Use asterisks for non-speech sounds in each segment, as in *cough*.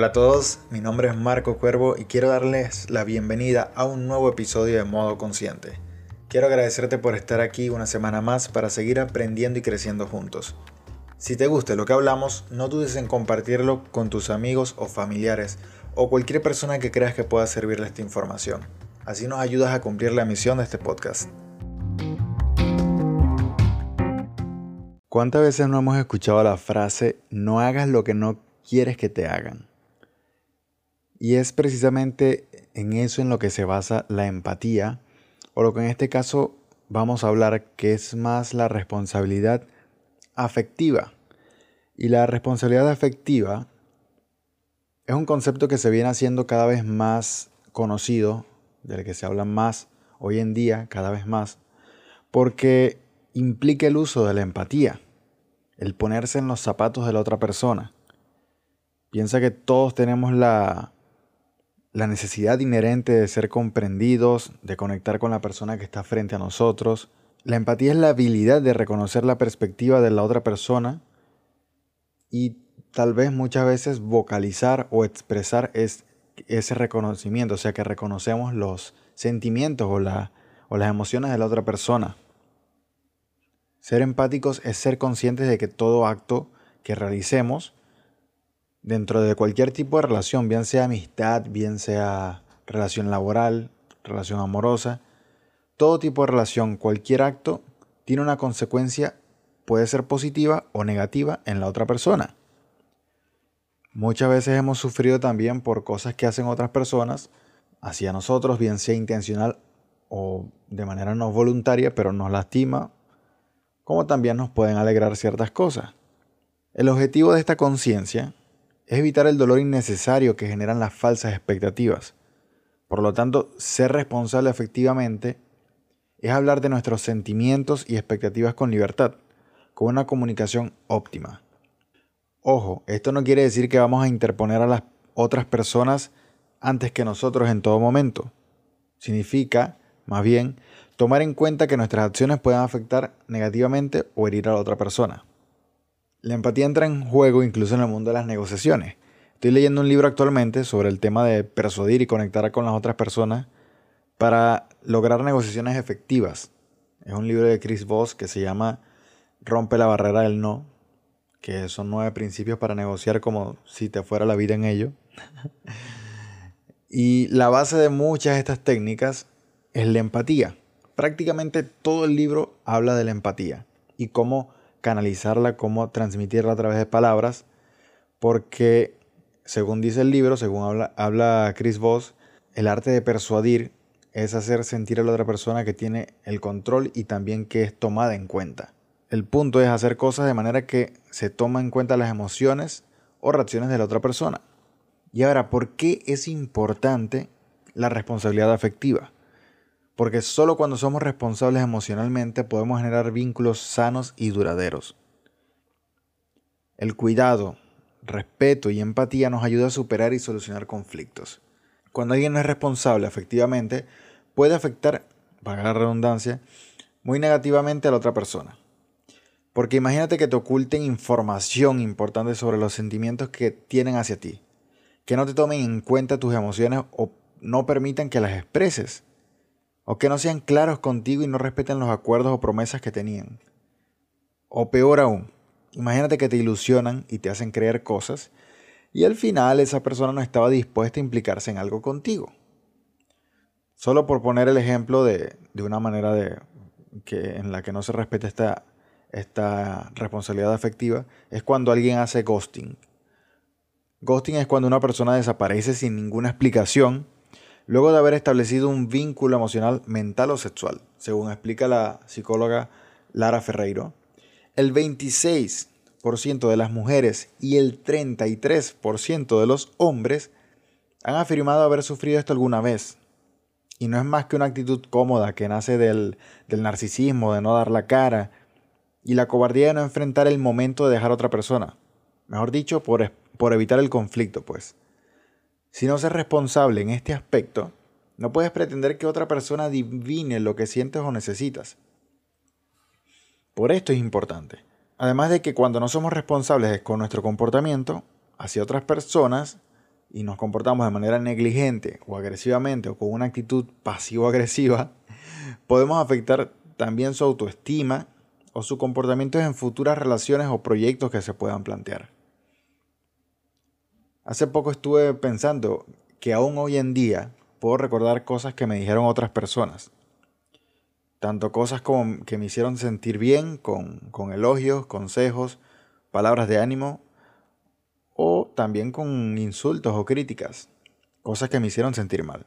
Hola a todos, mi nombre es Marco Cuervo y quiero darles la bienvenida a un nuevo episodio de Modo Consciente. Quiero agradecerte por estar aquí una semana más para seguir aprendiendo y creciendo juntos. Si te gusta lo que hablamos, no dudes en compartirlo con tus amigos o familiares o cualquier persona que creas que pueda servirle esta información. Así nos ayudas a cumplir la misión de este podcast. ¿Cuántas veces no hemos escuchado la frase no hagas lo que no quieres que te hagan? Y es precisamente en eso en lo que se basa la empatía, o lo que en este caso vamos a hablar que es más la responsabilidad afectiva. Y la responsabilidad afectiva es un concepto que se viene haciendo cada vez más conocido, del que se habla más hoy en día, cada vez más, porque implica el uso de la empatía, el ponerse en los zapatos de la otra persona. Piensa que todos tenemos la, la necesidad inherente de ser comprendidos, de conectar con la persona que está frente a nosotros. La empatía es la habilidad de reconocer la perspectiva de la otra persona y tal vez muchas veces vocalizar o expresar ese reconocimiento, o sea que reconocemos los sentimientos o, o las emociones de la otra persona. Ser empáticos es ser conscientes de que todo acto que realicemos dentro de cualquier tipo de relación, bien sea amistad, bien sea relación laboral, relación amorosa, todo tipo de relación, cualquier acto tiene una consecuencia, puede ser positiva o negativa en la otra persona. Muchas veces hemos sufrido también por cosas que hacen otras personas hacia nosotros, bien sea intencional o de manera no voluntaria, pero nos lastima como también nos pueden alegrar ciertas cosas. El objetivo de esta conciencia es evitar el dolor innecesario que generan las falsas expectativas. Por lo tanto, ser responsable efectivamente es hablar de nuestros sentimientos y expectativas con libertad, con una comunicación óptima. Ojo, esto no quiere decir que vamos a interponer a las otras personas antes que nosotros en todo momento. Significa, más bien, tomar en cuenta que nuestras acciones pueden afectar negativamente o herir a la otra persona. La empatía entra en juego incluso en el mundo de las negociaciones. Estoy leyendo un libro actualmente sobre el tema de persuadir y conectar con las otras personas para lograr negociaciones efectivas. Es un libro de Chris Voss que se llama Rompe la barrera del no, que son nueve principios para negociar como si te fuera la vida en ello. *laughs* y la base de muchas de estas técnicas es la empatía prácticamente todo el libro habla de la empatía y cómo canalizarla, cómo transmitirla a través de palabras, porque según dice el libro, según habla, habla Chris Voss, el arte de persuadir es hacer sentir a la otra persona que tiene el control y también que es tomada en cuenta. El punto es hacer cosas de manera que se toma en cuenta las emociones o reacciones de la otra persona. Y ahora, ¿por qué es importante la responsabilidad afectiva? Porque solo cuando somos responsables emocionalmente podemos generar vínculos sanos y duraderos. El cuidado, respeto y empatía nos ayuda a superar y solucionar conflictos. Cuando alguien no es responsable efectivamente, puede afectar, para la redundancia, muy negativamente a la otra persona. Porque imagínate que te oculten información importante sobre los sentimientos que tienen hacia ti, que no te tomen en cuenta tus emociones o no permitan que las expreses o que no sean claros contigo y no respeten los acuerdos o promesas que tenían. O peor aún, imagínate que te ilusionan y te hacen creer cosas y al final esa persona no estaba dispuesta a implicarse en algo contigo. Solo por poner el ejemplo de, una manera de, que, en la que no se respeta esta, esta responsabilidad afectiva, es cuando alguien hace ghosting. Ghosting es cuando una persona desaparece sin ninguna explicación luego de haber establecido un vínculo emocional mental o sexual, según explica la psicóloga Lara Ferreiro. El 26% de las mujeres y el 33% de los hombres han afirmado haber sufrido esto alguna vez. Y no es más que una actitud cómoda que nace del, narcisismo, de no dar la cara, y la cobardía de no enfrentar el momento de dejar a otra persona. Mejor dicho, por, por evitar el conflicto, pues. Si no ser responsable en este aspecto, no puedes pretender que otra persona adivine lo que sientes o necesitas. Por esto es importante. Además de que cuando no somos responsables con nuestro comportamiento hacia otras personas, y nos comportamos de manera negligente o agresivamente o con una actitud pasivo-agresiva, podemos afectar también su autoestima o su comportamiento en futuras relaciones o proyectos que se puedan plantear. Hace poco estuve pensando que aún hoy en día puedo recordar cosas que me dijeron otras personas. Tanto cosas como que me hicieron sentir bien, con, con elogios, consejos, palabras de ánimo, o también con insultos o críticas, cosas que me hicieron sentir mal.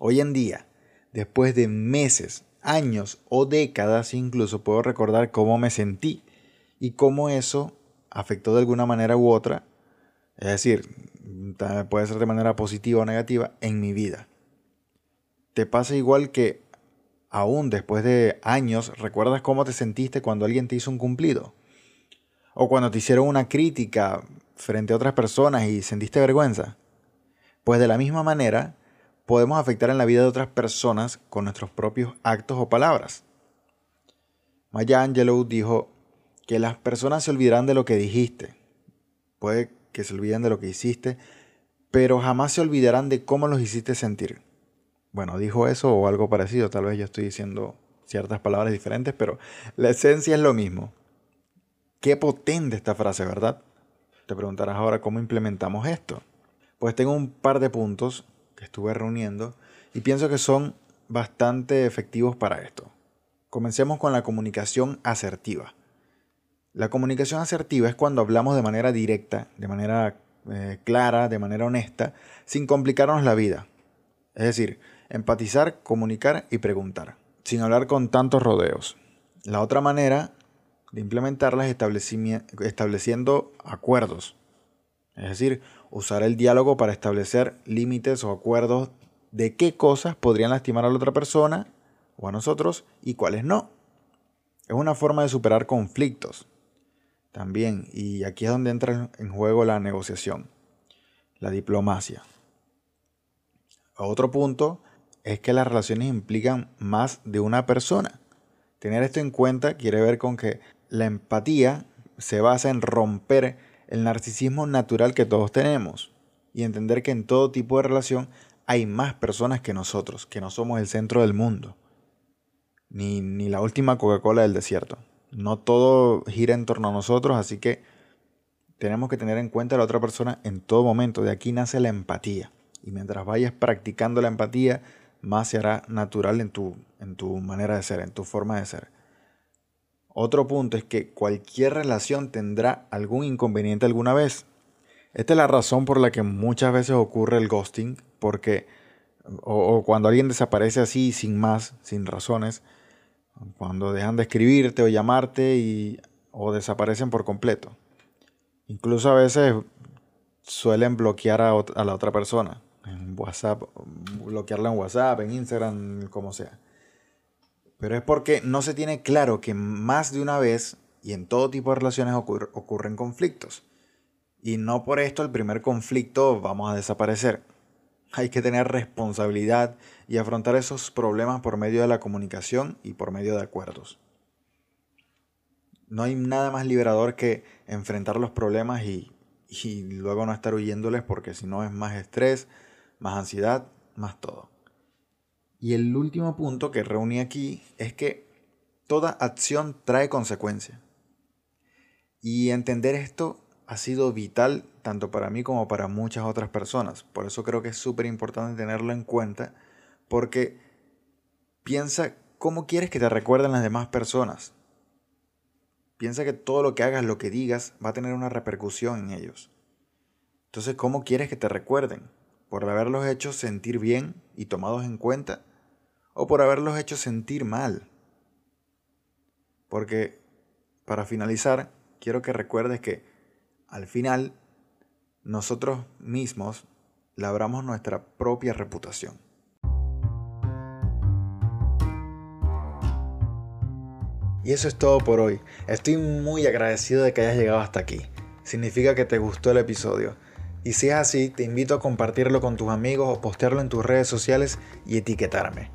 Hoy en día, después de meses, años o décadas incluso, puedo recordar cómo me sentí y cómo eso afectó de alguna manera u otra, es decir, puede ser de manera positiva o negativa, en mi vida. Te pasa igual que aún después de años, ¿recuerdas cómo te sentiste cuando alguien te hizo un cumplido? O cuando te hicieron una crítica frente a otras personas y sentiste vergüenza. Pues de la misma manera, podemos afectar en la vida de otras personas con nuestros propios actos o palabras. Maya Angelou dijo que las personas se olvidarán de lo que dijiste. Puede que se olviden de lo que hiciste, pero jamás se olvidarán de cómo los hiciste sentir. Bueno, dijo eso o algo parecido, tal vez yo estoy diciendo ciertas palabras diferentes, pero la esencia es lo mismo. Qué potente esta frase, ¿verdad? Te preguntarás ahora cómo implementamos esto. Pues tengo un par de puntos que estuve reuniendo y pienso que son bastante efectivos para esto. Comencemos con la comunicación asertiva. La comunicación asertiva es cuando hablamos de manera directa, de manera eh, clara, de manera honesta, sin complicarnos la vida. Es decir, empatizar, comunicar y preguntar, sin hablar con tantos rodeos. La otra manera de implementarlas estableciendo acuerdos. Es decir, usar el diálogo para establecer límites o acuerdos de qué cosas podrían lastimar a la otra persona o a nosotros y cuáles no. Es una forma de superar conflictos también, y aquí es donde entra en juego la negociación, la diplomacia. Otro punto es que las relaciones implican más de una persona. Tener esto en cuenta quiere ver con que la empatía se basa en romper el narcisismo natural que todos tenemos y entender que en todo tipo de relación hay más personas que nosotros, que no somos el centro del mundo, ni, ni la última Coca-Cola del desierto. No todo gira en torno a nosotros, así que tenemos que tener en cuenta a la otra persona en todo momento. De aquí nace la empatía. Y mientras vayas practicando la empatía, más se hará natural en tu, en tu manera de ser, en tu forma de ser. Otro punto es que cualquier relación tendrá algún inconveniente alguna vez. Esta es la razón por la que muchas veces ocurre el ghosting, porque o, cuando alguien desaparece así sin más, sin razones, cuando dejan de escribirte o llamarte y, o desaparecen por completo. Incluso a veces suelen bloquear a, a la otra persona en WhatsApp, bloquearla en WhatsApp, en Instagram, como sea. Pero es porque no se tiene claro que más de una vez y en todo tipo de relaciones ocurren conflictos. Y no por esto el primer conflicto vamos a desaparecer. Hay que tener responsabilidad y afrontar esos problemas por medio de la comunicación y por medio de acuerdos. No hay nada más liberador que enfrentar los problemas y, luego no estar huyéndoles porque si no es más estrés, más ansiedad, más todo. Y el último punto que reuní aquí es que toda acción trae consecuencia. Y entender esto ha sido vital tanto para mí como para muchas otras personas. Por eso creo que es súper importante tenerlo en cuenta porque piensa cómo quieres que te recuerden las demás personas. Piensa que todo lo que hagas, lo que digas, va a tener una repercusión en ellos. Entonces, ¿cómo quieres que te recuerden? ¿Por haberlos hecho sentir bien y tomados en cuenta? o por haberlos hecho sentir mal. Porque, para finalizar, quiero que recuerdes que al final nosotros mismos labramos nuestra propia reputación. Y eso es todo por hoy. Estoy muy agradecido de que hayas llegado hasta aquí. Significa que te gustó el episodio. Y si es así, te invito a compartirlo con tus amigos o postearlo en tus redes sociales y etiquetarme.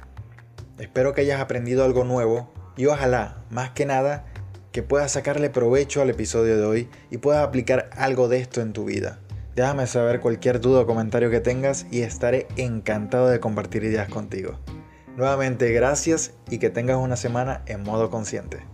Espero que hayas aprendido algo nuevo y ojalá, más que nada, que puedas sacarle provecho al episodio de hoy y puedas aplicar algo de esto en tu vida. Déjame saber cualquier duda o comentario que tengas y estaré encantado de compartir ideas contigo. Nuevamente gracias y que tengas una semana en modo consciente.